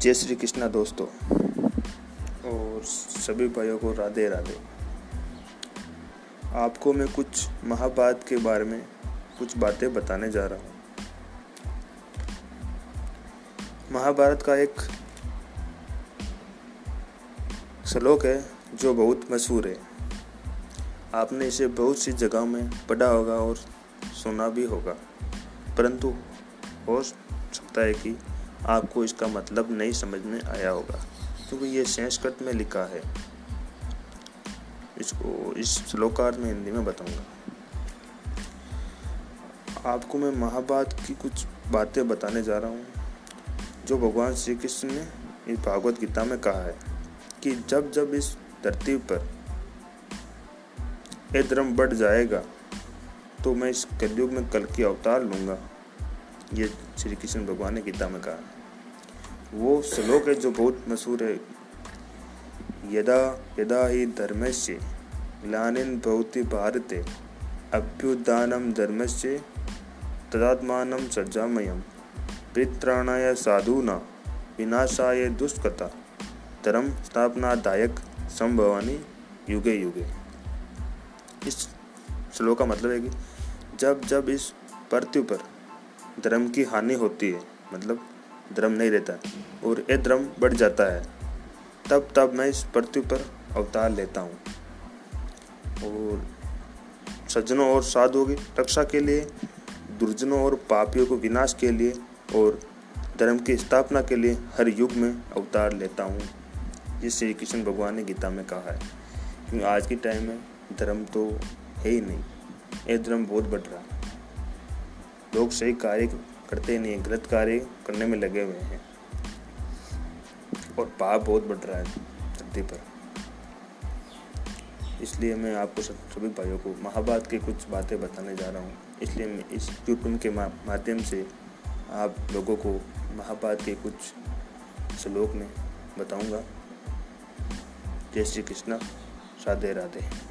जय श्री कृष्णा दोस्तों। और सभी भाइयों को राधे राधे। आपको मैं कुछ महाभारत के बारे में कुछ बातें बताने जा रहा हूँ। महाभारत का एक श्लोक है जो बहुत मशहूर है। आपने इसे बहुत सी जगह में पढ़ा होगा और सुना भी होगा। परंतु हो सकता है कि आपको इसका मतलब नहीं समझ में आया होगा। क्योंकि ये संस्कृत में लिखा है। इसको इस श्लोकार्थ में हिंदी में बताऊँगा। आपको मैं महाभारत की कुछ बातें बताने जा रहा हूँ, जो भगवान श्री कृष्ण ने इस भागवत गीता में कहा है कि जब जब इस धरती पर यह धर्म बढ़ जाएगा तो मैं इस कलयुग में कल की अवतार लूँगा। ये श्री कृष्ण भगवान ने गीता में कहा। वो श्लोक है जो बहुत मशहूर है। यदा यदा ही धर्मस्य ग्लानिन भवति भारते अभ्युदानम धर्मस्य तदात्मान सज्जामयम। पित्राणाय साधुना विनाशाय दुष्कता, धर्म स्थापनादायक संभवानी युगे युगे। इस श्लोक का मतलब है कि जब जब इस पृथ्वी पर धर्म की हानि होती है मतलब धर्म नहीं रहता, और ये धर्म बढ़ जाता है। तब तब मैं इस पृथ्वी पर अवतार लेता हूँ। और सज्जनों और साधुओं की रक्षा के लिए, दुर्जनों और पापियों को विनाश के लिए, और धर्म की स्थापना के लिए हर युग में अवतार लेता हूँ। ये श्री कृष्ण भगवान ने गीता में कहा है, क्योंकि आज के टाइम में धर्म तो है ही नहीं। ये धर्म बहुत बढ़ रहा है। लोग सही कार्य करते नहीं गलत कार्य करने में लगे हुए हैं। और पाप बहुत बढ़ रहा है धरती पर। इसलिए मैं आपको सभी भाइयों को महाभारत की कुछ बातें बताने जा रहा हूँ। इसलिए मैं इस यूट्यूब के माध्यम से आप लोगों को महाभारत के कुछ श्लोक में बताऊँगा। जय श्री कृष्णा, राधे राधे।